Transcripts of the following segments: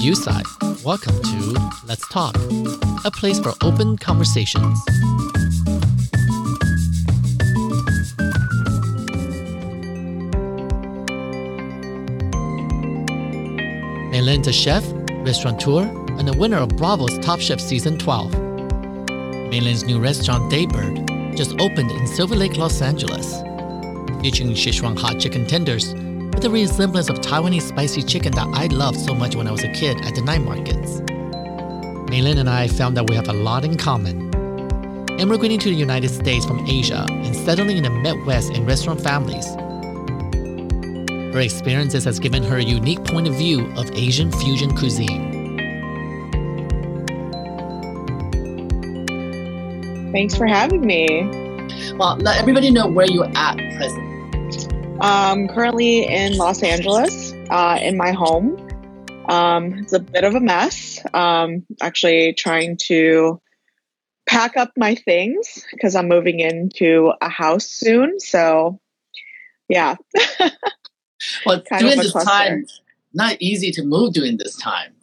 you side. Welcome to Let's Talk, a place for open conversations. Is a chef, restaurateur, and the winner of Bravo's Top Chef Season 12. Mei new restaurant Daybird just opened in Silver Lake, Los Angeles, featuring Szechuan hot chicken tenders with a resemblance of Taiwanese spicy chicken that I loved so much when I was a kid at the night markets. Mei and I found that we have a lot in common. Immigrating to the United States from Asia and settling in the Midwest in restaurant families, her experiences has given her a unique point of view of Asian fusion cuisine. Thanks for having me. Well, let everybody know where you're at present. Um, currently in Los Angeles, uh, in my home. Um, it's a bit of a mess. Um, actually, trying to pack up my things because I'm moving into a house soon. So, yeah. well, during this time, not easy to move during this time.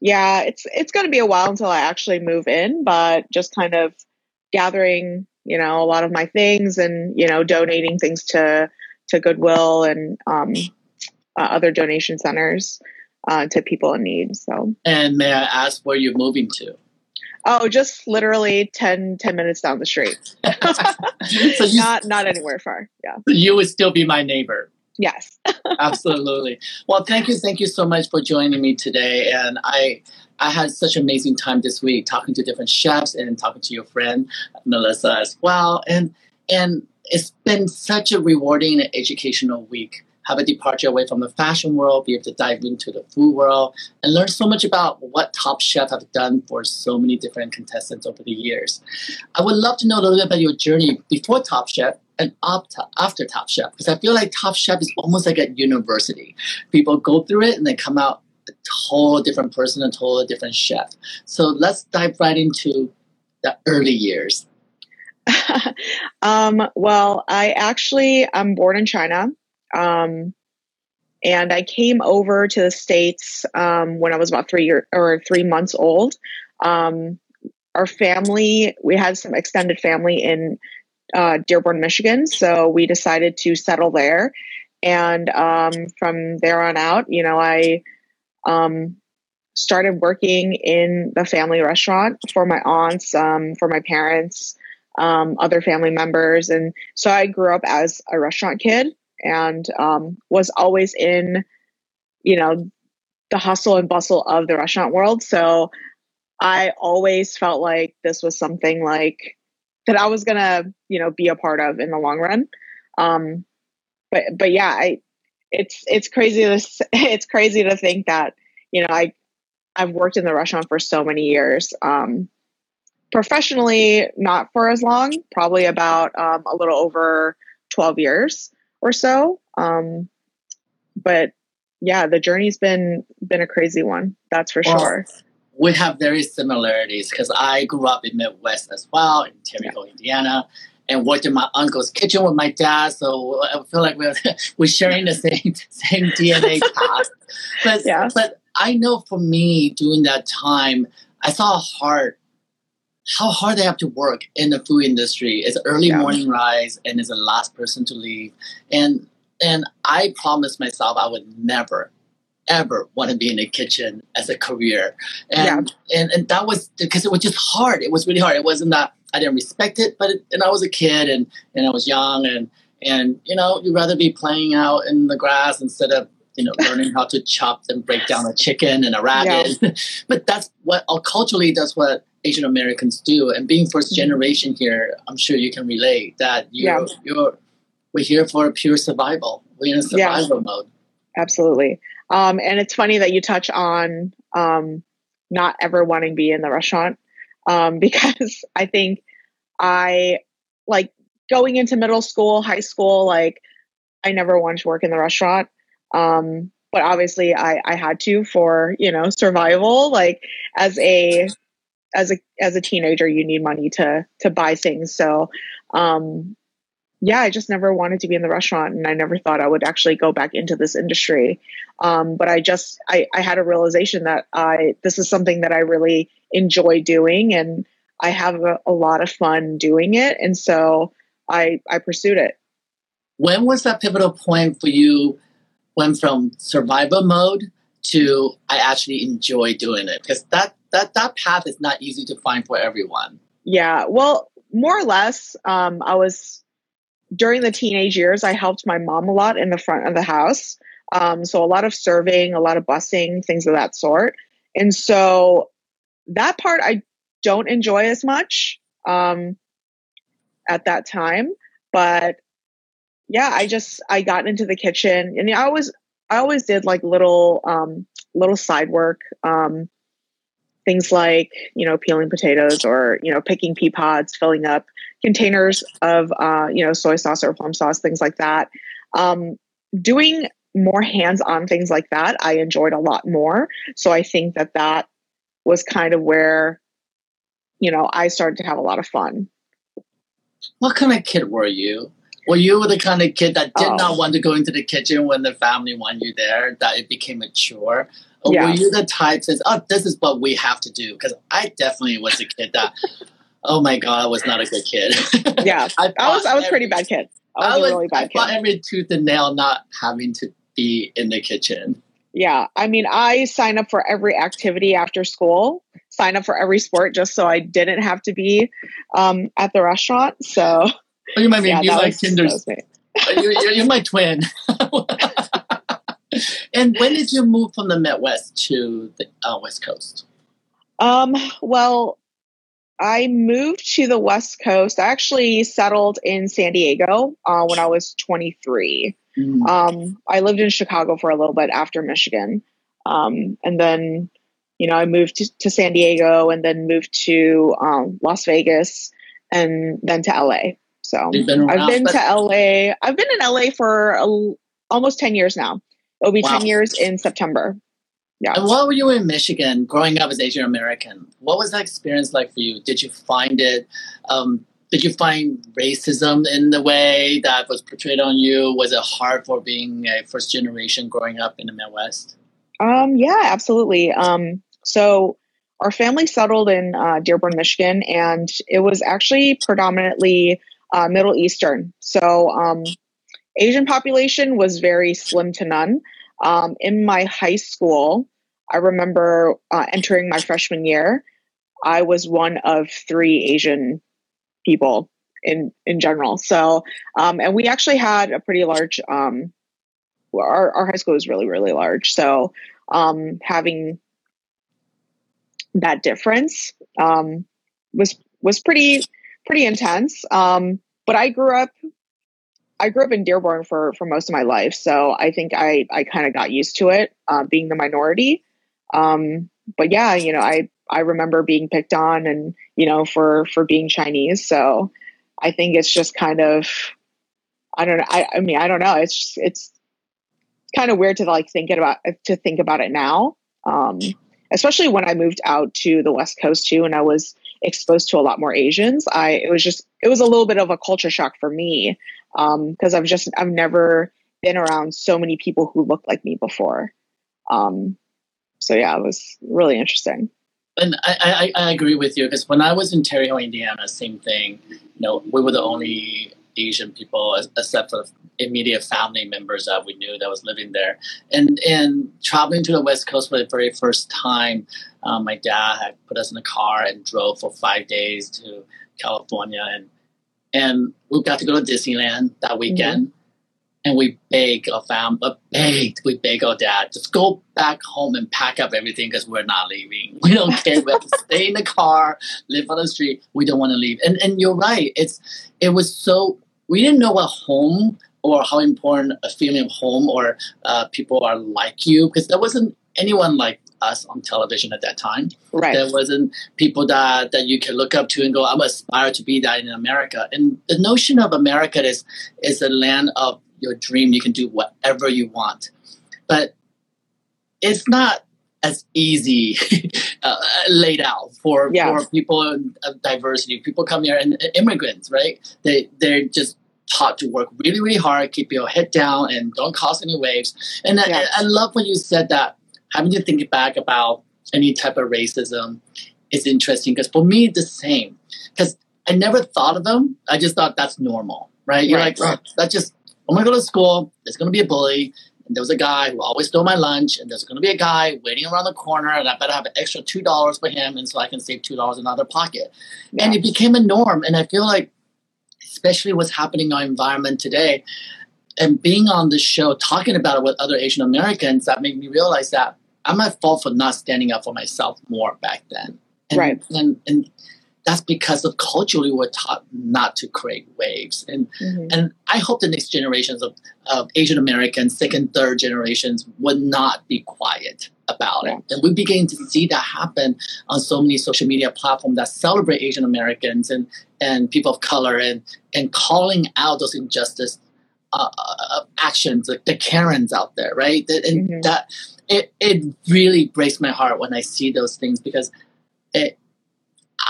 Yeah, it's it's going to be a while until I actually move in, but just kind of gathering, you know, a lot of my things and you know, donating things to to Goodwill and um, uh, other donation centers uh, to people in need. So, and may I ask where you're moving to? Oh, just literally 10, 10 minutes down the street. so you, not not anywhere far. Yeah. You would still be my neighbor. Yes. Absolutely. Well, thank you, thank you so much for joining me today. And I I had such an amazing time this week talking to different chefs and talking to your friend Melissa as well. And and it's been such a rewarding and educational week. Have a departure away from the fashion world, be able to dive into the food world, and learn so much about what Top Chef have done for so many different contestants over the years. I would love to know a little bit about your journey before Top Chef and after Top Chef, because I feel like Top Chef is almost like a university. People go through it and they come out a total different person, a total different chef. So let's dive right into the early years. um, well, I actually I'm born in China, um, and I came over to the states um, when I was about three year or three months old. Um, our family, we had some extended family in uh, Dearborn, Michigan, so we decided to settle there. And um, from there on out, you know, I um, started working in the family restaurant for my aunts, for my parents um, other family members. And so I grew up as a restaurant kid and um, was always in, you know, the hustle and bustle of the restaurant world. So I always felt like this was something like that I was gonna, you know, be a part of in the long run. Um, but but yeah, I it's it's crazy to it's crazy to think that you know I I've worked in the restaurant for so many years. Um, professionally not for as long probably about um, a little over 12 years or so um, but yeah the journey's been been a crazy one that's for well, sure we have very similarities because i grew up in midwest as well in Terre Haute, yeah. indiana and worked in my uncle's kitchen with my dad so i feel like we're, we're sharing the same same dna path but, yeah. but i know for me during that time i saw a heart how hard they have to work in the food industry. It's early yeah. morning rise and is the last person to leave. And and I promised myself I would never, ever want to be in the kitchen as a career. And yeah. and, and that was because it was just hard. It was really hard. It wasn't that I didn't respect it, but it, and I was a kid and and I was young and and you know you'd rather be playing out in the grass instead of you know learning how to chop and break down a chicken and a rabbit. Yeah. but that's what uh, culturally that's what Asian Americans do. And being first mm-hmm. generation here, I'm sure you can relate that you're, yeah. you're we're here for pure survival. We're in survival yeah. mode. Absolutely. Um, and it's funny that you touch on um, not ever wanting to be in the restaurant um, because I think I like going into middle school, high school, like I never wanted to work in the restaurant. Um, but obviously I, I had to for, you know, survival, like as a as a as a teenager you need money to to buy things so um yeah, I just never wanted to be in the restaurant and I never thought I would actually go back into this industry. Um, but I just, I, I had a realization that I, this is something that I really enjoy doing and I have a, a lot of fun doing it. And so I, I pursued it. When was that pivotal point for you went from survival mode to I actually enjoy doing it? Because that, that, that path is not easy to find for everyone. Yeah. Well, more or less, um, I was during the teenage years, I helped my mom a lot in the front of the house. Um, so a lot of serving, a lot of busing, things of that sort. And so that part I don't enjoy as much um, at that time. But yeah, I just I got into the kitchen and I always I always did like little um, little side work. Um, things like you know peeling potatoes or you know picking pea pods filling up containers of uh, you know soy sauce or plum sauce things like that. Um, doing more hands-on things like that i enjoyed a lot more. So i think that that was kind of where you know i started to have a lot of fun. What kind of kid were you were you the kind of kid that did oh. not want to go into the kitchen when the family wanted you there that it became a chore or yeah. were you the type that says, "Oh, this is what we have to do"? Because I definitely was a kid that, oh my god, I was not a good kid. yeah, I, I, was. I was every, pretty bad kid. I was, I was a really bad I kid. every tooth and nail not having to be in the kitchen. Yeah, I mean, I signed up for every activity after school. Sign up for every sport just so I didn't have to be um, at the restaurant. So, oh, you might be yeah, you like Kinder's. you're, you're, you're my twin. and when did you move from the Midwest to the uh, West Coast? Um, well, I moved to the West Coast. I actually settled in San Diego uh, when I was 23. Mm. Um, I lived in Chicago for a little bit after Michigan. Um, and then, you know, I moved to, to San Diego and then moved to um, Las Vegas and then to LA. So been I've been to LA. I've been in LA for a, almost 10 years now. It'll be wow. 10 years in September. Yeah. And while were you in Michigan growing up as Asian American? What was that experience like for you? Did you find it, um, did you find racism in the way that was portrayed on you? Was it hard for being a first generation growing up in the Midwest? Um, yeah, absolutely. Um, so our family settled in uh, Dearborn, Michigan, and it was actually predominantly uh, Middle Eastern. So um, Asian population was very slim to none. Um, in my high school, I remember uh, entering my freshman year. I was one of three Asian people in in general. So, um, and we actually had a pretty large. Um, our our high school was really really large. So, um, having that difference um, was was pretty pretty intense. Um, but I grew up I grew up in Dearborn for for most of my life, so I think I I kind of got used to it, uh, being the minority. Um, but yeah, you know, I I remember being picked on, and you know, for for being Chinese. So I think it's just kind of I don't know. I, I mean, I don't know. It's just, it's kind of weird to like think about to think about it now, um, especially when I moved out to the West Coast too, and I was exposed to a lot more Asians. I it was just it was a little bit of a culture shock for me because um, I've just I've never been around so many people who looked like me before. Um, so yeah, it was really interesting. And I, I, I agree with you because when I was in Terre Haute, Indiana, same thing. You know, we were the only Asian people, except for immediate family members that we knew that was living there. And and traveling to the West Coast for the very first time, um, my dad had put us in a car and drove for five days to California, and and we got to go to Disneyland that weekend. Mm-hmm. And we begged our family, uh, begged, we begged our dad, just go back home and pack up everything because we're not leaving. We don't care. we have to stay in the car, live on the street. We don't want to leave. And and you're right. It's it was so we didn't know what home or how important a feeling of home or uh, people are like you because there wasn't anyone like us on television at that time. Right. There wasn't people that, that you can look up to and go, I'm aspire to be that in America. And the notion of America is is a land of your dream. You can do whatever you want. But it's not as easy uh, laid out for, yeah. for people of diversity. People come here and immigrants, right? They they're just taught to work really, really hard, keep your head down, and don't cause any waves. And I, I love when you said that having to think back about any type of racism is interesting because for me, the same. Because I never thought of them. I just thought that's normal, right? You're right. like, oh, that's just, I'm going to go to school, there's going to be a bully. And there was a guy who always stole my lunch, and there's going to be a guy waiting around the corner, and I better have an extra $2 for him, and so I can save $2 in another pocket. Yes. And it became a norm. And I feel like especially what's happening in our environment today. And being on this show, talking about it with other Asian Americans, that made me realize that I'm at fault for not standing up for myself more back then. And, right. And, and that's because of culturally we're taught not to create waves. And mm-hmm. and I hope the next generations of, of Asian Americans, second, third generations, would not be quiet about yeah. it. And we're beginning to see that happen on so many social media platforms that celebrate Asian Americans and, and people of color and, and calling out those injustice uh, uh, actions, like the Karens out there, right? And mm-hmm. that it, it really breaks my heart when I see those things because it,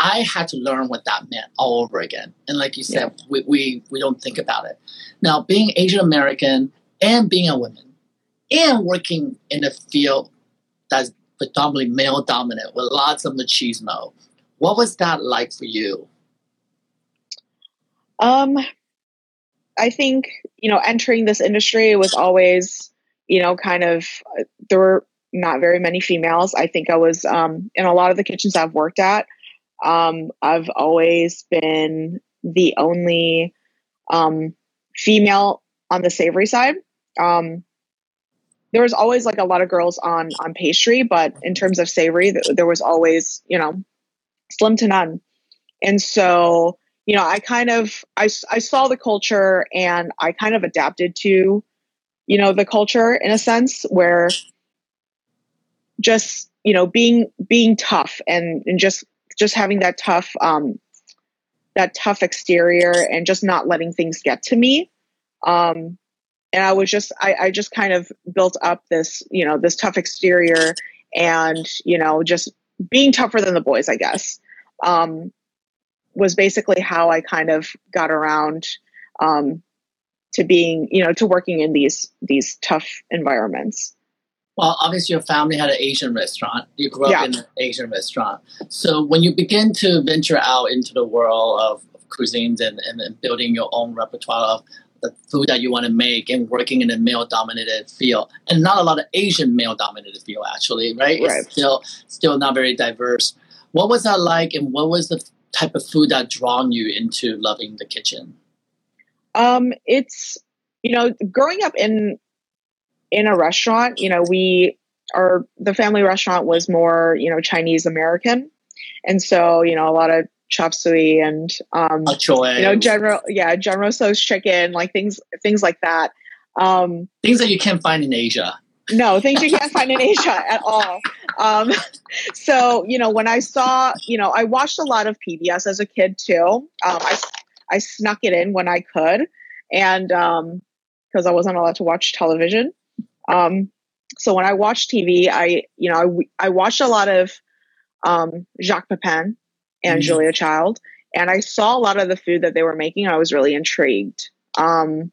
I had to learn what that meant all over again. And like you said, yeah. we, we, we don't think about it. Now, being Asian American and being a woman and working in a field that's predominantly male dominant with lots of machismo, what was that like for you? Um, I think, you know, entering this industry was always, you know, kind of, there were not very many females. I think I was um, in a lot of the kitchens I've worked at um, I've always been the only um, female on the savory side. Um, there was always like a lot of girls on on pastry, but in terms of savory, th- there was always you know slim to none. And so you know, I kind of I I saw the culture and I kind of adapted to you know the culture in a sense where just you know being being tough and and just just having that tough um, that tough exterior and just not letting things get to me. Um, and i was just I, I just kind of built up this you know this tough exterior and you know just being tougher than the boys i guess um, was basically how i kind of got around um, to being you know to working in these these tough environments well, obviously, your family had an Asian restaurant. You grew up yeah. in an Asian restaurant. So, when you begin to venture out into the world of, of cuisines and, and, and, building your own repertoire of the food that you want to make and working in a male dominated field, and not a lot of Asian male dominated field, actually, right? right? It's still, still not very diverse. What was that like, and what was the type of food that drawn you into loving the kitchen? Um, it's you know, growing up in in a restaurant, you know, we our the family restaurant was more, you know, Chinese American. And so, you know, a lot of chop suey and um you know, general yeah, General Tso's chicken, like things things like that. Um things that you can't find in Asia. No, things you can't find in Asia at all. Um, so, you know, when I saw, you know, I watched a lot of PBS as a kid too. Um, I, I snuck it in when I could. And um because I wasn't allowed to watch television. Um, so when I watched TV, I you know I, I watched a lot of um, Jacques Pepin and mm-hmm. Julia Child, and I saw a lot of the food that they were making. I was really intrigued um,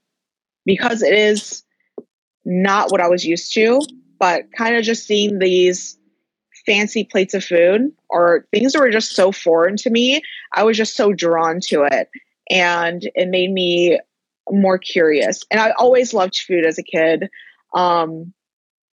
because it is not what I was used to, but kind of just seeing these fancy plates of food or things that were just so foreign to me. I was just so drawn to it, and it made me more curious. And I always loved food as a kid. Um,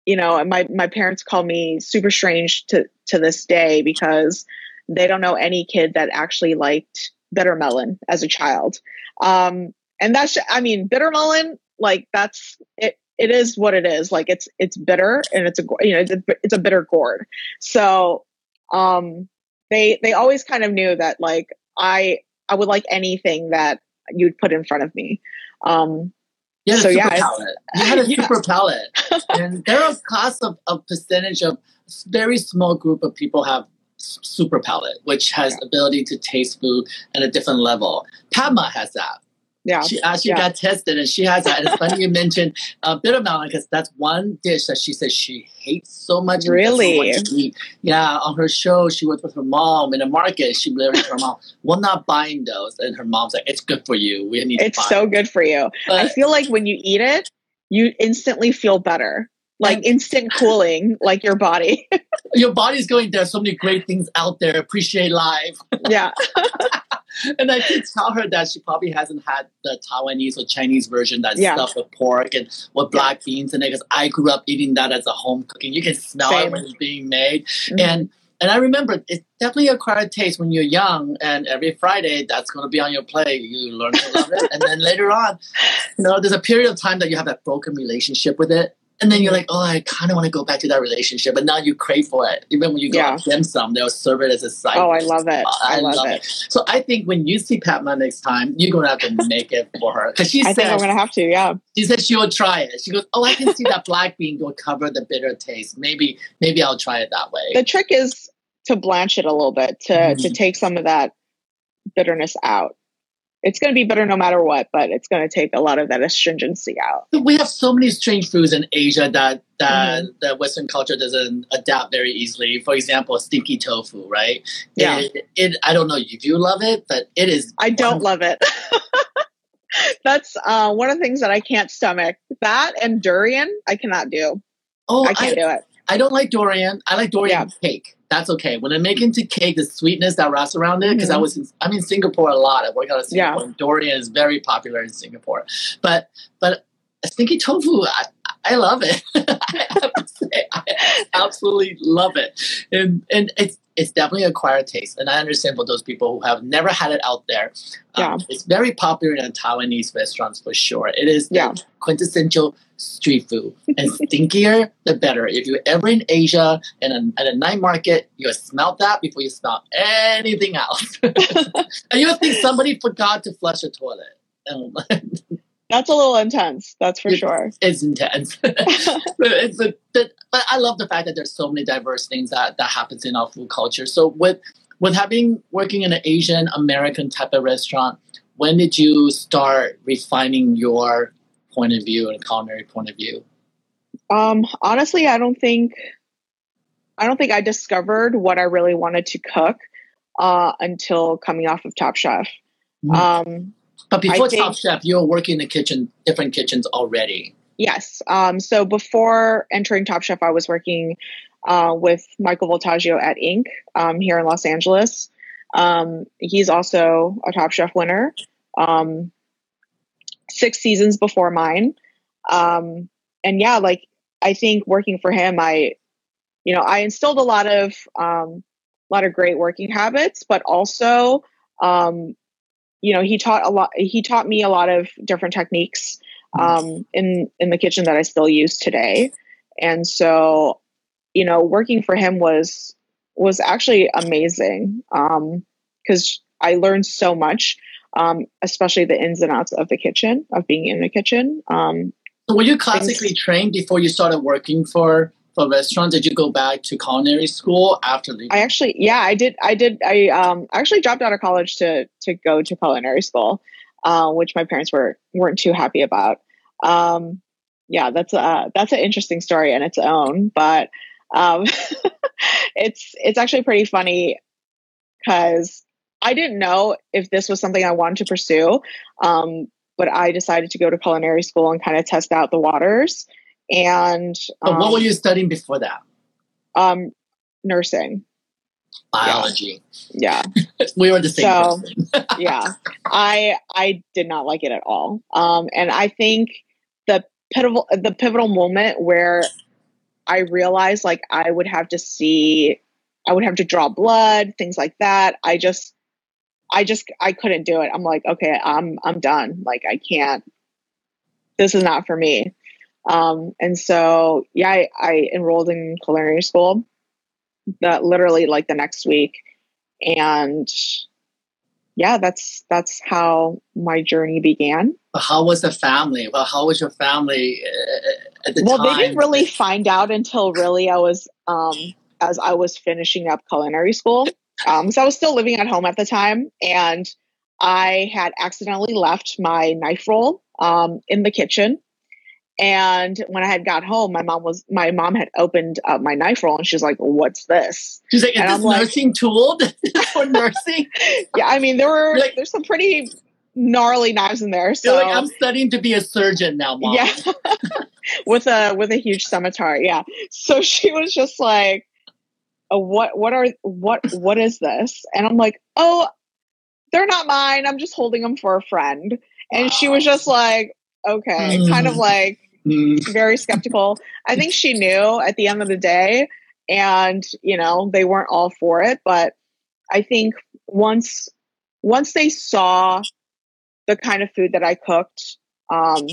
you know, my my parents call me super strange to to this day because they don't know any kid that actually liked bitter melon as a child. Um, and that's I mean, bitter melon, like that's it. It is what it is. Like it's it's bitter and it's a you know it's a, it's a bitter gourd. So um, they they always kind of knew that like I I would like anything that you'd put in front of me. Um, you had so, a super yeah, palate. You had a yeah. super palate. and there are class of, of percentage of very small group of people have super palate, which has ability to taste food at a different level. Padma has that. Yeah. She actually Yeah. got tested and she has that. And it's funny you mentioned uh, bitter melon because that's one dish that she says she hates so much. Really? eat. Yeah, on her show, she was with her mom in a market. She literally told her mom, We're not buying those. And her mom's like, It's good for you. We need It's to buy so it." good for you. I feel like when you eat it, you instantly feel better. Like instant cooling, like your body. your body's going, There's so many great things out there. Appreciate life. yeah. and I did tell her that she probably hasn't had the Taiwanese or Chinese version that's Yeah. stuffed with pork and with black beans and it because I grew up eating that as a home cooking. You can smell it when it's being made. Mhm. And and I remember it's definitely acquired taste when you're young and every Friday that's gonna be on your plate. You learn to love it. And then later on, you know, there's a period of time that you have that broken relationship with it. And then you're like, oh, I kind of want to go back to that relationship, but now you crave for it. Even when you go Yeah. to dim sum, they'll serve it as a side. Oh, I love it. I, love, it. So I think when you see Padma next time, you're gonna have to make it for her because she I think I'm gonna have to. Yeah. she said she will try it. She goes, "Oh, I can see that black bean will cover the bitter taste. Maybe maybe I'll try it that way." The trick is to blanch it a little bit to to Mhm. take some of that bitterness out. It's going to be better no matter what, but it's going to take a lot of that astringency out. we have so many strange foods in Asia that that Mm-hmm. the Western culture doesn't adapt very easily. For example, stinky tofu, right? Yeah. It, it I don't know if you love it, but it is. I don't love it. That's uh, one of the things that I can't stomach. That and durian, I cannot do. Oh, I I, can't do it. I don't like durian. I like durian Yeah. cake. That's okay. When I make into cake, the sweetness that wraps around it, because I Mhm. was in, I'm in Singapore a lot. I work out of Yeah. Singapore. And durian is very popular in Singapore. But but stinky tofu, I, I love it. I have to say, I absolutely love it. And and it's it's definitely acquired taste. And I understand for those people who have never had it out there. Um, It's very popular in Taiwanese restaurants for sure. It is the Yeah. quintessential street food. And stinkier, the better. If you're ever in Asia and a, at a night market, you smell that before you smell anything else. and you think somebody forgot to flush a toilet. Um, that's a little intense. That's for Yeah. sure. it's intense. but, it's a, but I love the fact that there's so many diverse things that, that happens in our food culture. So with with having working in an Asian American type of restaurant, when did you start refining your point of view and a culinary point of view? Um, honestly, I don't think I don't think I discovered what I really wanted to cook uh, until coming off of Top Chef. Mhm. Um, But before I think- Top Chef, you were working in the kitchen, different kitchens already. yes. Um, so before entering Top Chef, I was working uh, with Michael Voltaggio at Ink. Um, here in Los Angeles. Um, he's also a Top Chef winner. Um, six seasons before mine. Um, and yeah, like I think working for him, I, you know, I instilled a lot of, um, a lot of great working habits, but also, um, you know, he taught a lot. He taught me a lot of different techniques um, in in the kitchen that I still use today. And so, you know, working for him was was actually amazing because I learned so much, um, especially the ins and outs of the kitchen, of being in the kitchen. Um, So were you classically trained before you started working for for restaurants? Did you go back to culinary school after leaving? I actually, yeah, I did. I did. I um, actually dropped out of college to to go to culinary school, uh, which my parents were weren't too happy about. Um, yeah, that's a that's an interesting story in its own, but um, it's it's actually pretty funny because I didn't know if this was something I wanted to pursue, um, but I decided to go to culinary school and kind of test out the waters. And but what um, were you studying before that? um, nursing. Biology. Yeah. we were the same So- person. yeah i i did not like it at all um and i think the pivotal the pivotal moment where i realized like i would have to see i would have to draw blood things like that i just i just i couldn't do it. I'm like okay i'm i'm done. Like i can't this is not for me. Um and so yeah i, I enrolled in culinary school that literally like the next week. And yeah that's that's how my journey began. How was the family? Well, how was your family uh, at the well time? they didn't really find out until really i was um as i was finishing up culinary school um so i was still living at home at the time and I had accidentally left my knife roll um, in the kitchen. And when I had got home, my mom was my mom had opened up my knife roll and she's like, "What's this?" She's like, "Is And this I'm like- nursing tool for nursing?" Yeah, I mean there were Like- there's some pretty gnarly knives in there. So like, "I'm studying to be a surgeon now, mom." yeah, with a with a huge scimitar. Yeah. So she was just like, "What what are what what is this?" And I'm like, "Oh, they're not mine. I'm just holding them for a friend." And she was just like, "Okay," kind of Mm. like Mm. very skeptical. I think she knew at the end of the day, and you know they weren't all for it. But I think once once they saw the kind of food that I cooked, um,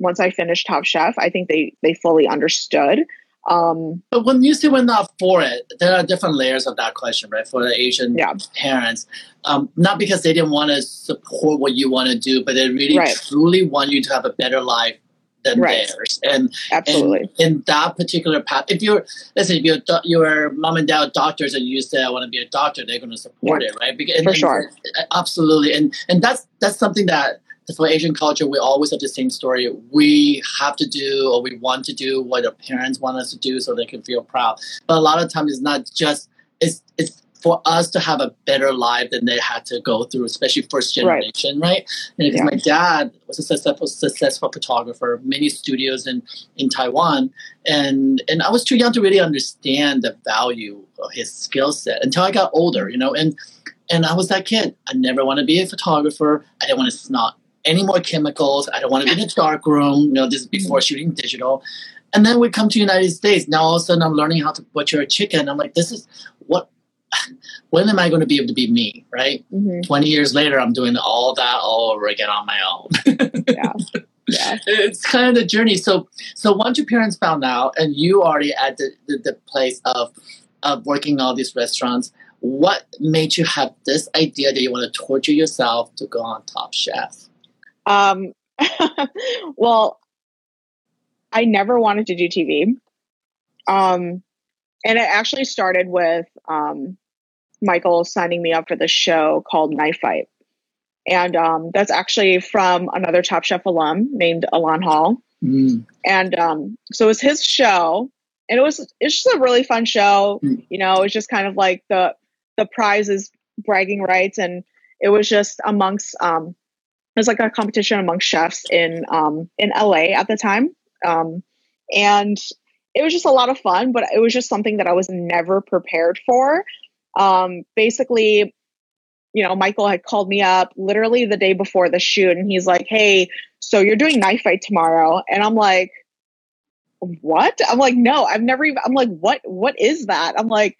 once I finished Top Chef, I think they they fully understood. Um, But when you say we're not for it, there are different layers of that question, right? For the Asian Yeah. parents, um, not because they didn't want to support what you want to do, but they really Right. truly want you to have a better life than Right. theirs. And absolutely, And in that particular path, if you're, let's if you're, your mom and dad are doctors and you say, I want to be a doctor, they're going to support it, right? Because, and- For and- sure. absolutely. And, and that's, that's something that for Asian culture, we always have the same story. We have to do or we want to do what our parents want us to do so they can feel proud. But a lot of times it's not just, it's, it's for us to have a better life than they had to go through, especially first generation, right? And because Yeah. my dad was a successful, successful photographer, many studios in, in Taiwan, and and I was too young to really understand the value of his skill set until I got older, you know. And and I was that kid. I never want to be a photographer. I didn't want to snot any more chemicals. I don't want to be in a dark room. You know, this is before shooting digital. And then we come to the United States. Now all of a sudden I'm learning how to butcher a chicken. I'm like, this is what. When am I going to be able to be me, right? Mhm. 20 years later, I'm doing all that all over again on my own. yeah, yeah. it's kind of the journey. So, so once your parents found out, and you already at the, the, the place of of working all these restaurants, what made you have this idea that you want to torture yourself to go on Top Chef? Um, well, I never wanted to do TV. Um, and it actually started with um, Michael signing me up for this show called Knife Fight. And um, that's actually from another Top Chef alum named Ilan Hall. Mm. And um, so it was his show. And it was it's just a really fun show. Mm. You know, it was just kind of like the the prizes bragging rights and it was just amongst um was like a competition amongst chefs in um in LA at the time. Um and it was just a lot of fun, but it was just something that I was never prepared for. Um basically, you know, Michael had called me up literally the day before the shoot and he's like, "Hey, so you're doing knife fight tomorrow." And I'm like, "What?" I'm like, "No, I've never even I'm like, "What what is that?" I'm like,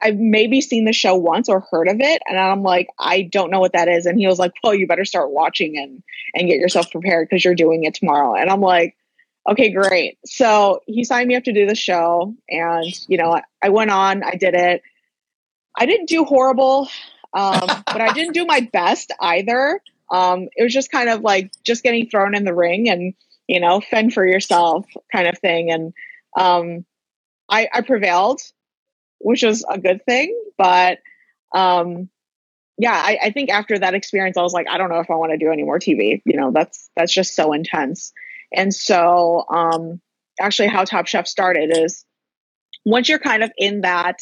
I've maybe seen the show once or heard of it, and I'm like, I don't know what that is. And he was like, Well, you better start watching and and get yourself prepared because you're doing it tomorrow. And I'm like, Okay, great. So he signed me up to do the show, and you know, I, I went on, I did it. I didn't do horrible, um, but I didn't do my best either. Um, it was just kind of like just getting thrown in the ring and you know, fend for yourself kind of thing. And um, I, I prevailed which was a good thing. But um, yeah, I, I think after that experience, I was like, I don't know if I want to do any more TV. You know, that's that's just so intense. And so, um, actually, how Top Chef started is once you're kind of in that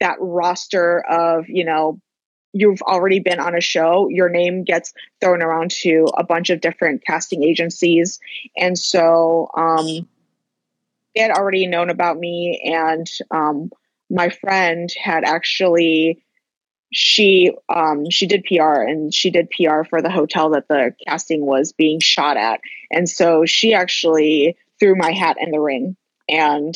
that roster of you know you've already been on a show your name gets thrown around to a bunch of different casting agencies and so um, they had already known about me and um, my friend had actually she um she did PR and she did PR for the hotel that the casting was being shot at and so she actually threw my hat in the ring and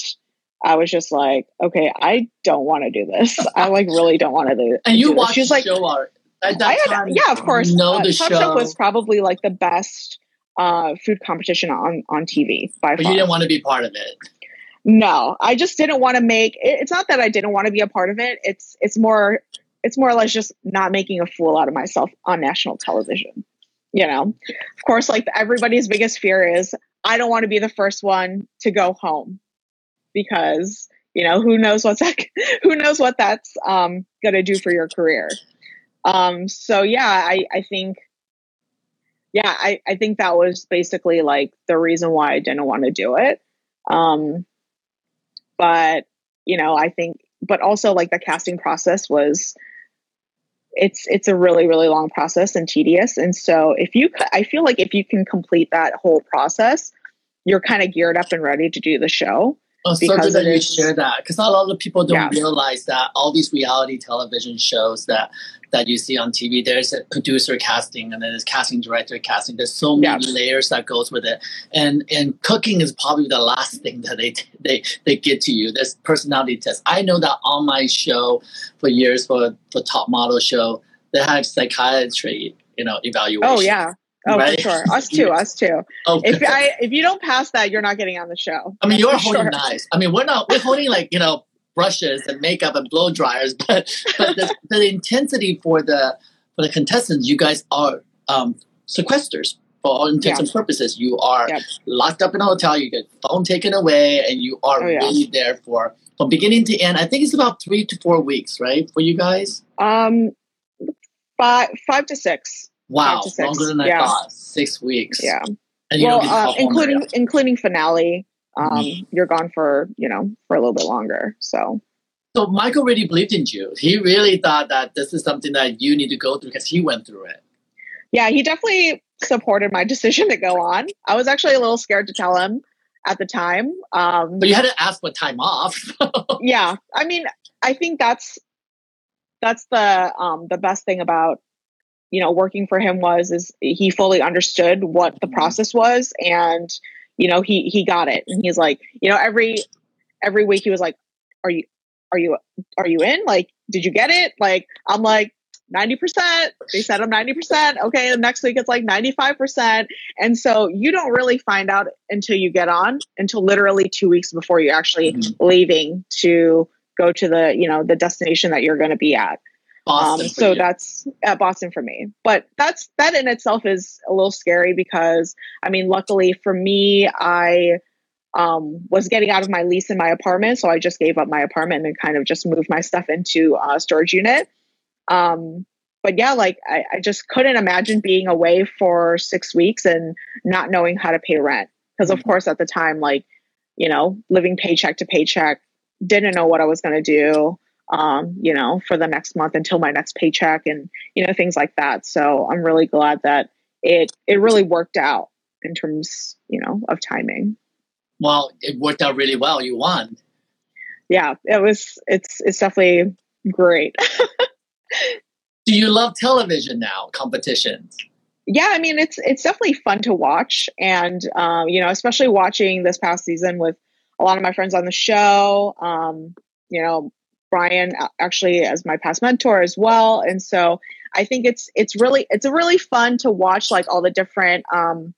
I was just like okay I don't want to do this I like really don't want to do it. And you do watched she was the like show art. At that had, time, yeah of course know uh, the Top show. Chef was probably like the best uh food competition on on TV by but far you didn't want to be part of it. No, I just didn't want to make. It's not that I didn't want to be a part of it. It's it's more it's more or less just not making a fool out of myself on national television. You know, of course, like everybody's biggest fear is I don't want to be the first one to go home because you know who knows what's that, who knows what that's um, to do for your career. Um, so yeah, I, I think, yeah, I, I think that was basically like the reason why I didn't want to do it. Um, but you know, I think, but also like the casting process was, it's it's a really really long process and tedious. And so if you, I feel like if you can complete that whole process, you're kind of geared up and ready to do the show. Oh, so good that you share that because not a lot of people don't realize that all these reality television shows that that you see on TV, there's a producer casting and then there's casting director casting. There's so many yeah. layers that goes with it, and and cooking is probably the last thing that they they they get to you. There's personality test. I know that on my show for years for for top model show, they have psychiatry, you know, evaluation. Oh yeah. Oh, right? for sure. Us too. Us too. Okay. Oh, if I if you don't pass that, you're not getting on the show. I mean, you're holding sure. knives. I mean, we're not. We're holding like you know brushes and makeup and blow dryers, but but the, the intensity for the for the contestants, you guys are um, sequesters for all intents yeah. and purposes. You are yep. locked up in a hotel. You get phone taken away, and you are oh, yeah. really there for from beginning to end. I think it's about three to four weeks, right, for you guys. Um, five five to six. Wow, longer than I yeah. thought. Six weeks. Yeah. And well, uh, including including finale, um, mm-hmm. you're gone for you know for a little bit longer. So. So Michael really believed in you. He really thought that this is something that you need to go through because he went through it. Yeah, he definitely supported my decision to go on. I was actually a little scared to tell him at the time. Um, but you had to ask for time off. yeah, I mean, I think that's that's the um, the best thing about you know working for him was is he fully understood what the process was and you know he he got it. And he's like you know every every week he was like are you are you are you in? Like did you get it? Like i'm like 90% they said i'm 90% okay the next week it's like 95% and so you don't really find out until you get on until literally two weeks before you're actually mm-hmm. leaving to go to the you know the destination that you're going to be at um, so you. that's at Boston for me. But that's that in itself is a little scary because I mean, luckily for me, I um, was getting out of my lease in my apartment, so I just gave up my apartment and kind of just moved my stuff into a storage unit. Um, but yeah, like I, I just couldn't imagine being away for six weeks and not knowing how to pay rent because, of mm-hmm. course, at the time, like you know, living paycheck to paycheck, didn't know what I was going to do um, you know, for the next month until my next paycheck and, you know, things like that. So I'm really glad that it, it really worked out in terms, you know, of timing. Well, it worked out really well. You won. Yeah, it was, it's, it's definitely great. Do you love television now, competitions? yeah i mean it's it's definitely fun to watch and um, you know especially watching this past season with a lot of my friends on the show um, you know Bryan actually as my past mentor as well. And so I think it's it's really it's a really fun to watch like all the different um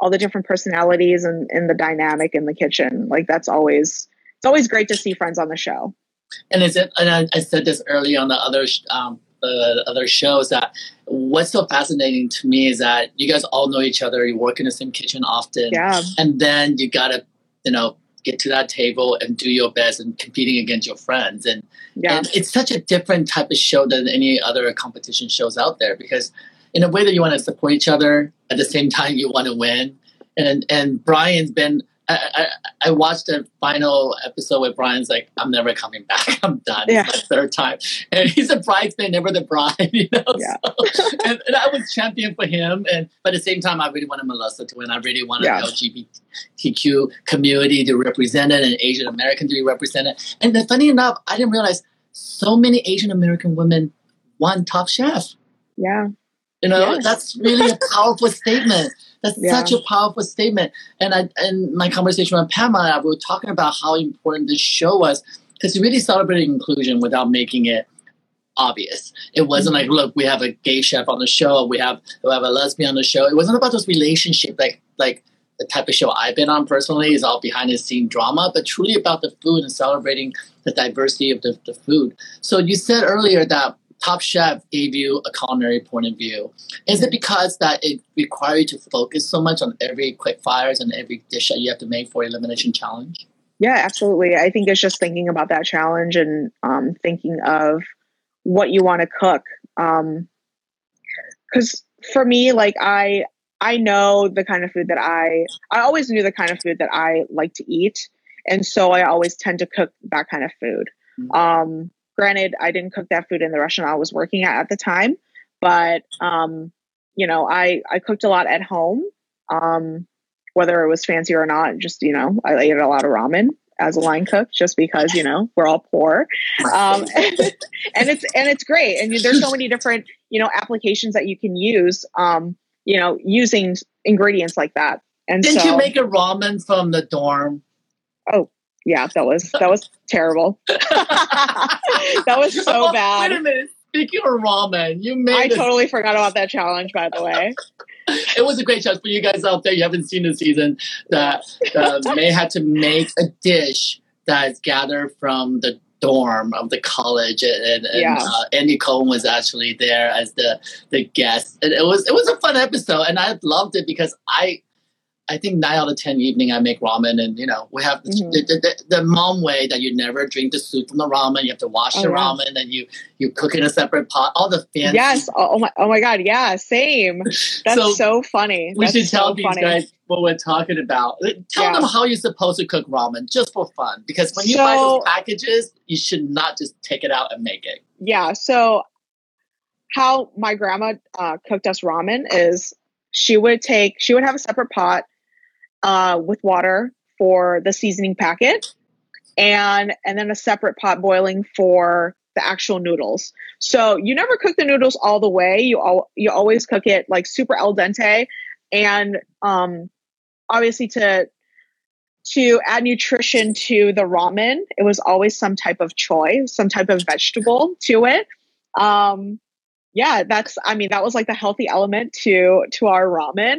all the different personalities and, and the dynamic in the kitchen. Like that's always it's always great to see friends on the show. And is it? And I, I said this early on the other um, the other shows that what's so fascinating to me is that you guys all know each other. You work in the same kitchen often, yeah. And then you gotta you know get to that table and do your best and competing against your friends. And, yeah. and it's such a different type of show than any other competition shows out there because in a way that you want to support each other at the same time you want to win. And and Bryan's been I, I, I, watched the final episode where Bryan's like, I'm never coming back. I'm done. Yeah. It's my third time. And he's a bridesmaid, never the bride, you know? Yeah. So, and, and, I was champion for him. And But at the same time, I really wanted Melissa to win. I really wanted yeah. LGBTQ community to represent it and Asian American to be represented. And then, funny enough, I didn't realize so many Asian American women won Top Chef. Yeah. You know, yes. that's really a powerful statement. That's yeah. such a powerful statement. And I, and my conversation with Pamela, and I, we were talking about how important this show was because it really celebrated inclusion without making it obvious. It wasn't mm-hmm. like, look, we have a gay chef on the show, we have we have a lesbian on the show. It wasn't about those relationships like like the type of show I've been on personally is all behind the scene drama, but truly about the food and celebrating the diversity of the, the food. So you said earlier that Top Chef gave you a culinary point of view. Is it because that it required you to focus so much on every quick fires and every dish that you have to make for elimination challenge? Yeah, absolutely. I think it's just thinking about that challenge and um, thinking of what you want to cook Um, because for me, like I I know the kind of food that I I always knew the kind of food that I like to eat, and so I always tend to cook that kind of food. Mhm. Um, granted, I didn't cook that food in the restaurant I was working at at the time, but um, you know, I I cooked a lot at home. Um, whether it was fancy or not, just you know, I ate a lot of ramen as a line cook, just because you know we're all poor um, and it's and it's great and there's so many different you know applications that you can use um, you know using ingredients like that and Didn't so you make a ramen from the dorm? Yeah that was that was terrible that was so Oh, Wait a bad minute. Speaking of ramen, you made i totally forgot about that challenge by the way it was a great challenge for you guys out there. You haven't seen the season that uh, Mei had to make a dish that is gathered from the dorm of the college, and, and Yeah. uh, Andy Cohen was actually there as the the guest, and it was it was a fun episode, and I loved it because I. I think nine out of ten evening I make ramen, and you know we have Mhm. the, the, the, the mom way that you never drink the soup from the ramen. You have to wash Oh, the ramen, and you you cook in a separate pot. All the fancy yes oh, oh my oh my god yeah same that's So- so, funny We That's should tell so these funny. guys what we're talking about. Tell Yeah. them how you're supposed to cook ramen just for fun. Because when you buy those packages, you should not just take it out and make it. yeah so how my grandma uh, cooked us ramen is she would take she would have a separate pot uh, with water for the seasoning packet and and then a separate pot boiling for the actual noodles. So you never cook the noodles all the way. You all you always cook it like super al dente and um obviously to to add nutrition to the ramen it was always some type of choy some type of vegetable to it. Um yeah that's i mean that was like the healthy element to to our ramen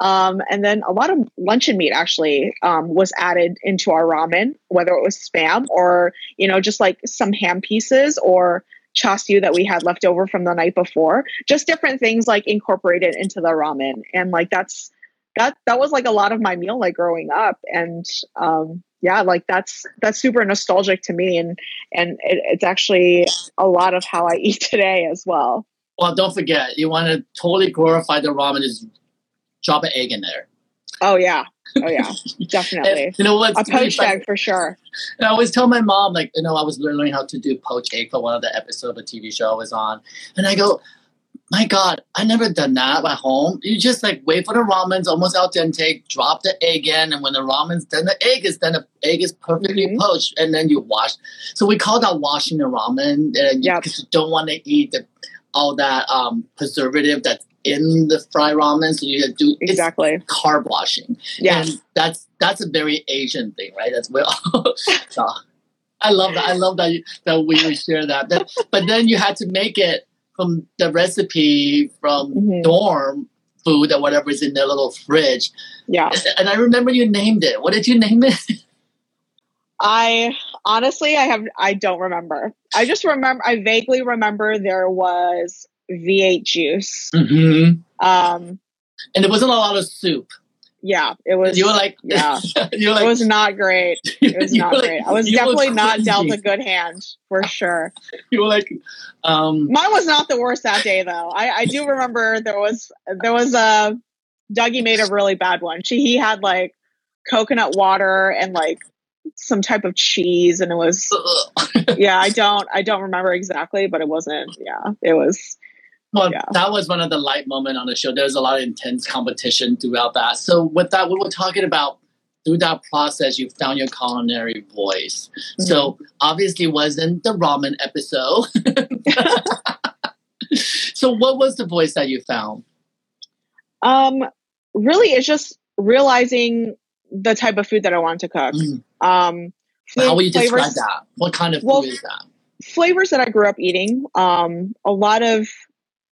um and then a lot of luncheon meat actually um was added into our ramen whether it was spam or you know just like some ham pieces or chashu that we had left over from the night before. Just different things like incorporated into the ramen. And like that's that that was like a lot of my meal like growing up. And um yeah like that's that's super nostalgic to me. And and it, it's actually a lot of how i eat today as well. Well, don't forget, you want to totally glorify the ramen, is drop an egg in there. oh yeah oh yeah definitely And you know what? a poached egg for sure And I always tell my mom, like, you know, I was learning how to do poached egg for one of the episodes of a TV show I was on. And I go, my God, I never done that at home. You just like wait for the ramen's almost out al dente, drop the egg in, and when the ramen's done, the egg is done. The egg is perfectly Mhm. poached, and then you wash. So we call that washing the ramen, and Yep. because you don't want to eat the, all that um, preservative that's in the fried ramen. So you do it's exactly carb washing. yeah And that's that's a very Asian thing, right? That's well. so I love that. I love that you, that we share that. But, but then you had to make it from the recipe from Mhm. dorm food or whatever is in their little fridge. yeah And I remember you named it. What did you name it? i honestly i have i don't remember i just remember i vaguely remember there was v8 juice mm-hmm. um And there wasn't a lot of soup. yeah it was You were like, yeah you were like, it was not great it was not like- great i was definitely not dealt a good hand for sure You were like, um, Mine was not the worst that day though. I, I do remember there was there was a Dougie made a really bad one. She he had like coconut water and like some type of cheese and it was yeah, I don't I don't remember exactly, but it wasn't yeah, it was Well, Yeah. that was one of the light moment on the show. There was a lot of intense competition throughout that. So with that, we were talking about through that process, you found your culinary voice. So obviously, it wasn't the ramen episode. so what was the voice that you found? um really it's just realizing the type of food that I want to cook. Mm. Um How would you describe that? What kind of food is that? flavors that I grew up eating. Um, a lot of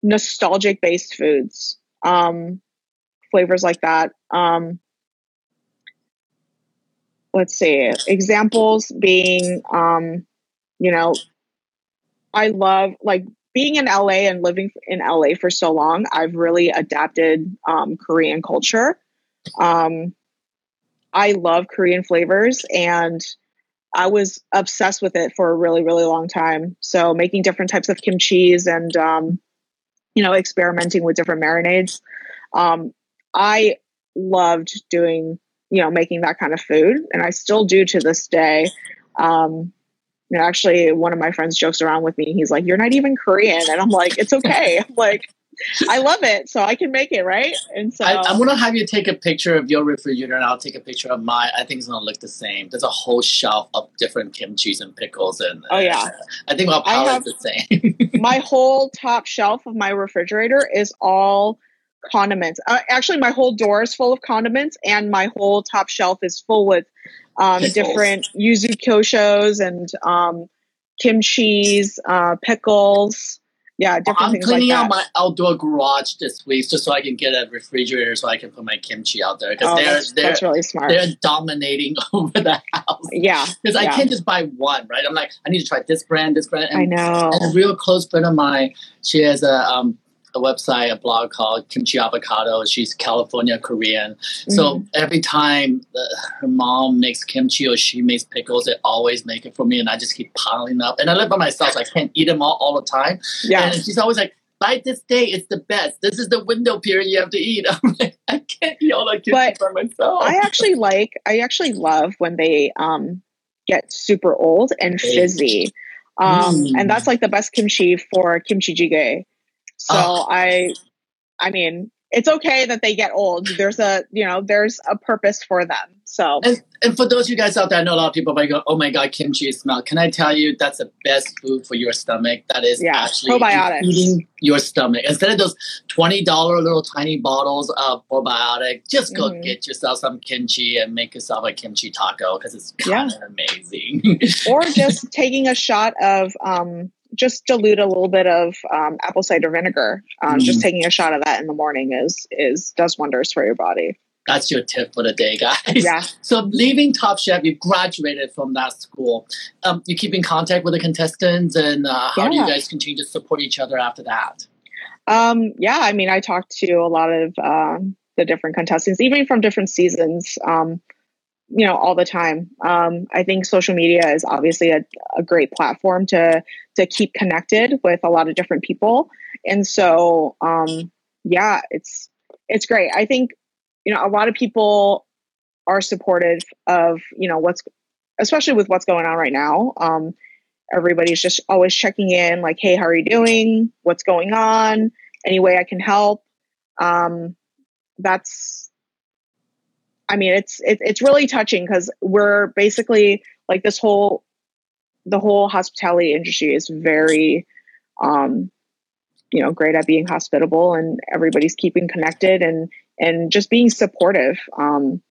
nostalgic based foods. Um, flavors like that. Um, let's see. Examples being, um, you know, I love like being in LA and living in LA for so long. I've really adapted um, Korean culture. Um, I love Korean flavors and I was obsessed with it for a really, really long time. So making different types of kimchi's and um, you know, experimenting with different marinades. Um, I loved doing, you know, making that kind of food, and I still do to this day. Um, you know, actually, one of my friends jokes around with me. He's like, "You're not even Korean," and I'm like, "It's okay." I'm like, I love it, so I can make it, right? And so I, am gonna have you take a picture of your refrigerator, and I'll take a picture of mine. I think it's gonna look the same. There's a whole shelf of different kimchi's and pickles, and oh yeah, uh, I think our palate is the same. my whole top shelf of my refrigerator is all condiments. Uh, actually, my whole door is full of condiments, and my whole top shelf is full with um, different yuzu koshos and um, kimchi's, uh, pickles. Yeah, different I'm cleaning like out my outdoor garage this week just so I can get a refrigerator so I can put my kimchi out there because Oh, they're that's, they're that's really smart. they're dominating over the house. Yeah, Because I can't just buy one, right? I'm like, I need to try this brand, this brand. And, I know. and a real close friend of mine, she has a um a website, a blog called Kimchi Avocado. She's California Korean. So Mhm. every time uh, her mom makes kimchi or she makes pickles, they always make it for me, and I just keep piling up. And I live by myself, so I can't eat them all, all the time. yeah, And she's always like, "By this day, it's the best. This is the window period you have to eat." I'm like, I can't eat all that kimchi by myself. I actually like. I actually love when they um, get super old and fizzy, um, Mm. and that's like the best kimchi for kimchi jjigae. So Oh. I, I mean, it's okay that they get old. There's a you know there's a purpose for them. So And, and for those of you guys out there, I know a lot of people might go, "Oh my god, kimchi smell!" Can I tell you that's the best food for your stomach? That is Yeah, actually probiotics. eating your stomach instead of those twenty dollar little tiny bottles of probiotic. Just go Mhm. get yourself some kimchi and make yourself a kimchi taco because it's kind of amazing. or just taking a shot of um, just dilute a little bit of um, apple cider vinegar. Um, Just Mm. taking a shot of that in the morning is is does wonders for your body. that's your tip for the day, guys. Yeah. So leaving Top Chef, you graduated from that school. Um, you keep in contact with the contestants, and uh, how do you guys continue to support each other after that? Um, yeah, I mean, I talked to a lot of um, the different contestants, even from different seasons. Um, you know, all the time. Um, I think social media is obviously a, a great platform to to keep connected with a lot of different people, and so um, yeah, it's it's great. I think you know a lot of people are supportive of you know what's especially with what's going on right now. Um, everybody's just always checking in, like, hey, how are you doing? What's going on? Any way I can help? Um, that's, I mean, it's it, it's really touching because we're basically like this whole, the whole hospitality industry is very, um, you know, great at being hospitable and everybody's keeping connected and and just being supportive. Um,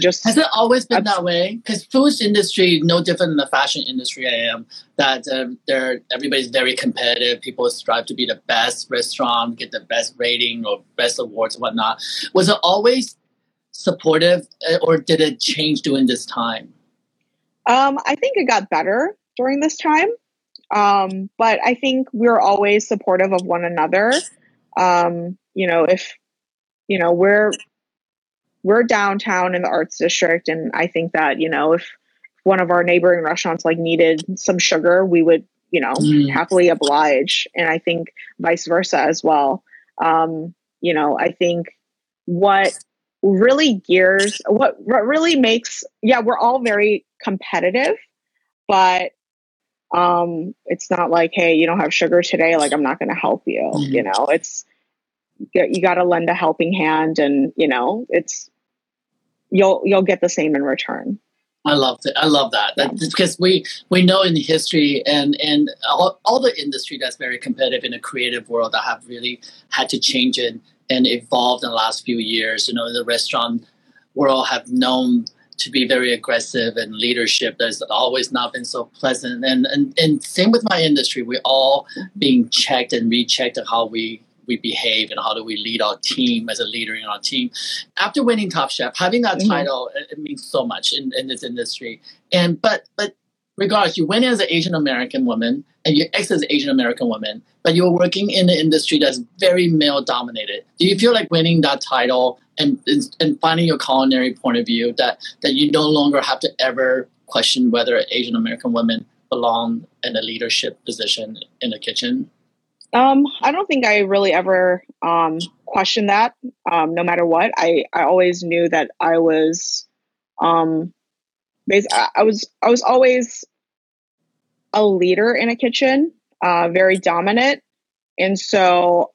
just Has it always been that way? Because food industry, no different than the fashion industry. I am that uh, they're everybody's very competitive. People strive to be the best restaurant, get the best rating or best awards and whatnot. Was it always supportive, uh, or did it change during this time? Um, I think it got better during this time. Um, but I think we're always supportive of one another. Um, you know, if you know, we're we're downtown in the arts district and I think that, you know, if one of our neighboring restaurants like needed some sugar, we would, you know, Mm. happily oblige. And I think vice versa as well. Um, you know, I think what really gears what, what really makes yeah we're all very competitive but um it's not like hey you don't have sugar today like i'm not going to help you Mhm. you know it's you, got to lend a helping hand and you know it's you'll you'll get the same in return I love it. I love that. that because we we know in the history and and all, all the industry that's very competitive in a creative world that have really had to change it and evolved in the last few years. You know, the restaurant world have known to be very aggressive and leadership that's always not been so pleasant. And and and same with my industry. We're all being checked and rechecked on how we we behave and how do we lead our team as a leader in our team after winning Top Chef, having that Mhm. title, it, it means so much in, in this industry. And but but regardless, you went as an Asian American woman and you ex as an Asian American woman, but you were working in an industry that's very male dominated. Do you feel like winning that title and and finding your culinary point of view that that you no longer have to ever question whether Asian American women belong in a leadership position in the kitchen? Um, I don't think I really ever um, questioned that. Um, no matter what, I I always knew that I was, um, I was I was always a leader in a kitchen, uh, very dominant, and so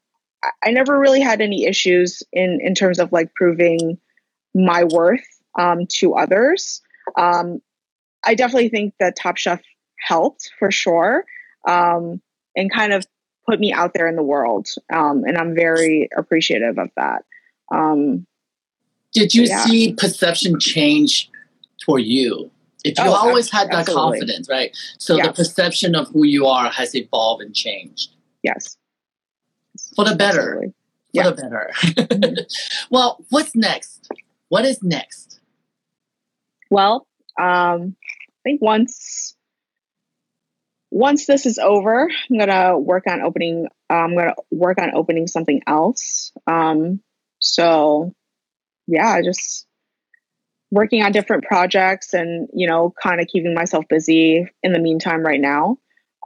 I, never really had any issues in in terms of like proving my worth um, to others. Um, I definitely think that Top Chef helped for sure, um, and kind of put me out there in the world. Um, and I'm very appreciative of that. Um, Did you yeah. see perception change for you? If you oh, always had that absolutely. confidence, right? So the perception of who you are has evolved and changed. Yes. For the better. Absolutely. For yeah. the better. Mm-hmm. well, what's next? What is next? Well, um, I think once once this is over, I'm gonna work on opening. Uh, I'm gonna work on opening something else. Um, so, yeah, just working on different projects and you know, kind of keeping myself busy in the meantime. Right now,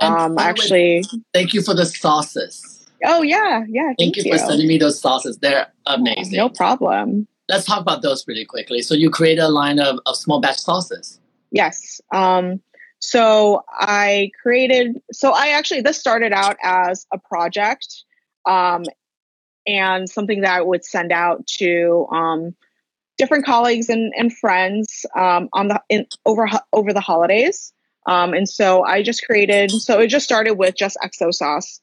um, actually, thank you for the sauces. Oh yeah, yeah. Thank, thank you, you, for sending me those sauces. They're amazing. No problem. Let's talk about those really quickly. So you create a line of, of small batch sauces. Yes. Um, so I created, so I actually, this started out as a project um, and something that I would send out to um, different colleagues and, and friends um, on the in, over over the holidays. Um, and so I just created, so it just started with just XO sauce.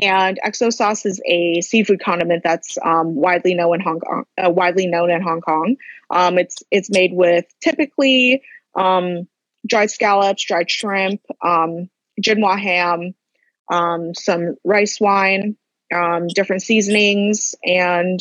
And XO sauce is a seafood condiment that's um, widely known in Hong Kong. Uh, widely known in Hong Kong. Um, it's it's made with typically um, dried scallops, dried shrimp, Jinhua ham, um, some rice wine, different seasonings, and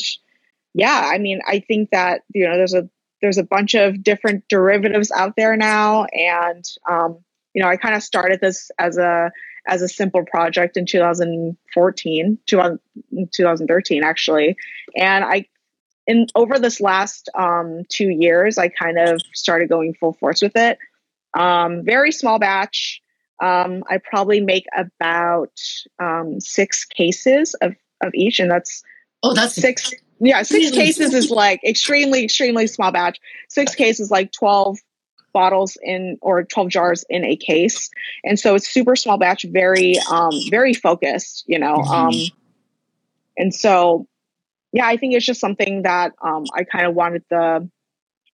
yeah, I mean, I think that you know there's a there's a bunch of different derivatives out there now, and um, you know, I kind of started this as a as a simple project in 2014, 2013 actually, and I in over this last um, two years, I kind of started going full force with it. Um, very small batch. Um, I probably make about um, six cases of, of each, and that's oh, that's six. Yeah, six cases is like extremely, extremely small batch. Six cases like twelve bottles in or 12 jars in a case and so it's super small batch very um very focused you know mm-hmm. um and so yeah i think it's just something that um i kind of wanted the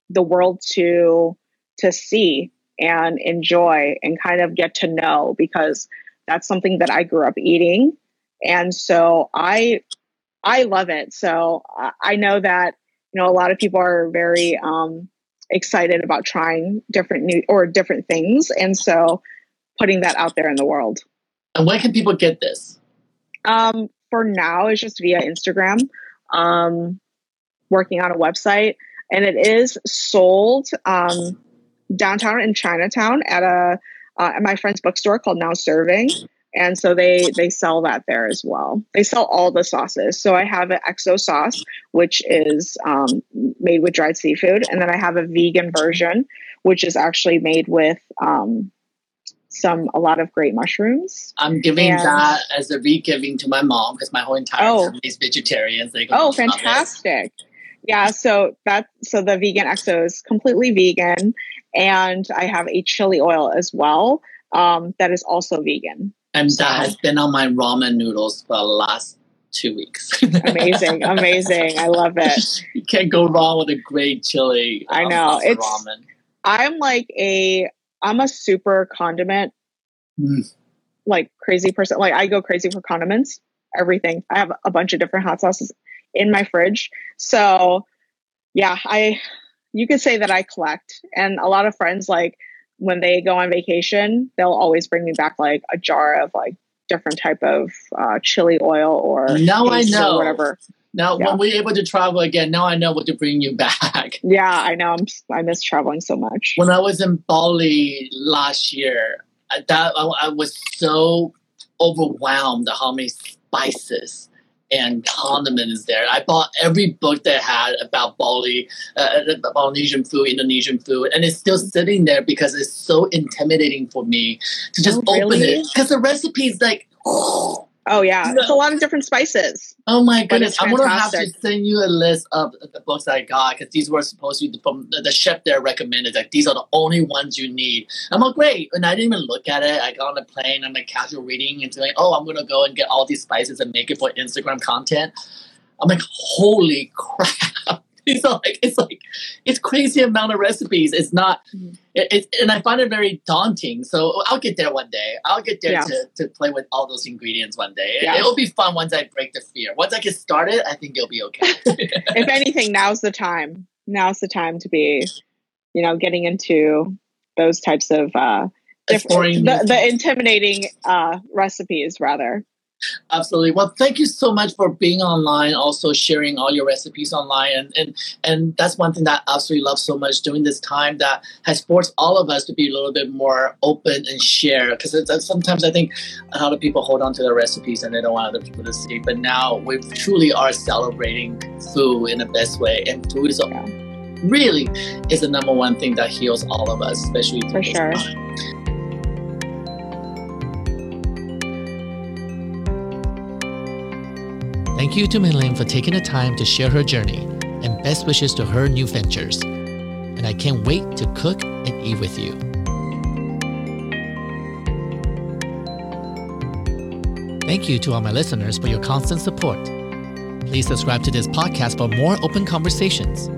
the world to to see and enjoy and kind of get to know because that's something that I grew up eating. And so I I love it. So I know that you know a lot of people are very um, excited about trying different new or different things, and so putting that out there in the world. And when can people get this? Um, for now, it's just via Instagram. Um, working on a website, and it is sold. Um, downtown in Chinatown at a uh, at my friend's bookstore called Now Serving. And so they they sell that there as well. They sell all the sauces. So I have an XO sauce, which is um, made with dried seafood, and then I have a vegan version, which is actually made with um, some a lot of great mushrooms. I'm giving and, that as a re-giving to my mom because my whole entire oh, family is vegetarian. So oh, fantastic! Yeah, so that so the vegan XO is completely vegan, and I have a chili oil as well um, that is also vegan. And so, that has been on my ramen noodles for the last two weeks. amazing, amazing! I love it. You can't go wrong with a great chili. I um, know it's. Ramen. I'm like a I'm a super condiment mm. like crazy person. Like I go crazy for condiments. Everything. I have a bunch of different hot sauces in my fridge. So yeah, I you could say that I collect. And a lot of friends, like when they go on vacation, they'll always bring me back like a jar of like different type of uh, chili oil or now I know whatever. Now, yeah. when we're able to travel again, now I know what to bring you back. Yeah, I know. I'm, I miss traveling so much. When I was in Bali last year, that I, I was so overwhelmed how many spices and condiment is there. I bought every book that had about Bali, uh, Polynesian food, Indonesian food, and it's still sitting there because it's so intimidating for me to just oh, open it because the recipe is like, oh, Oh yeah, No. it's a lot of different spices. Oh my goodness! I'm gonna have to send you a list of the books I got because these were supposed to be from the, the chef there recommended. Like these are the only ones you need. I'm like, great, and I didn't even look at it. I got on the plane. I'm like casual reading and like, oh, I'm gonna go and get all these spices and make it for Instagram content. I'm like, holy crap! It's like it's like it's crazy amount of recipes. It's not, Mhm. it, it, and I find it very daunting. So I'll get there one day. I'll get there Yeah. to, to play with all those ingredients one day. Yeah. It'll be fun once I break the fear. Once I get started, I think it'll be okay. if anything, now's the time. Now's the time to be, you know, getting into those types of uh, the, the intimidating uh, recipes, rather. Absolutely. Well, thank you so much for being online, also sharing all your recipes online, and and and that's one thing that I absolutely love so much during this time that has forced all of us to be a little bit more open and share. Because sometimes I think a lot of people hold on to their recipes and they don't want other people to see. But now we truly are celebrating food in the best way, and food is Yeah. really is the number one thing that heals all of us, especially For sure. time. Thank you to Mei Lin for taking the time to share her journey and best wishes to her new ventures. And I can't wait to cook and eat with you. Thank you to all my listeners for your constant support. Please subscribe to this podcast for more open conversations.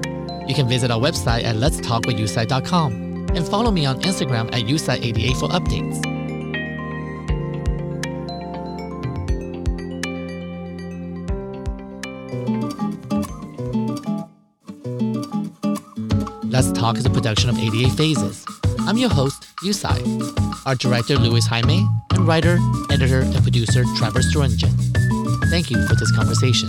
You can visit our website at letstalkwithyutsai.com and follow me on Instagram at yutsai88 for updates. Talk is a production of 88 Phases. I'm your host, Yu Tsai. Art director Louis Jaime, and writer, editor, and producer Trevor Sturungen. Thank you for this conversation.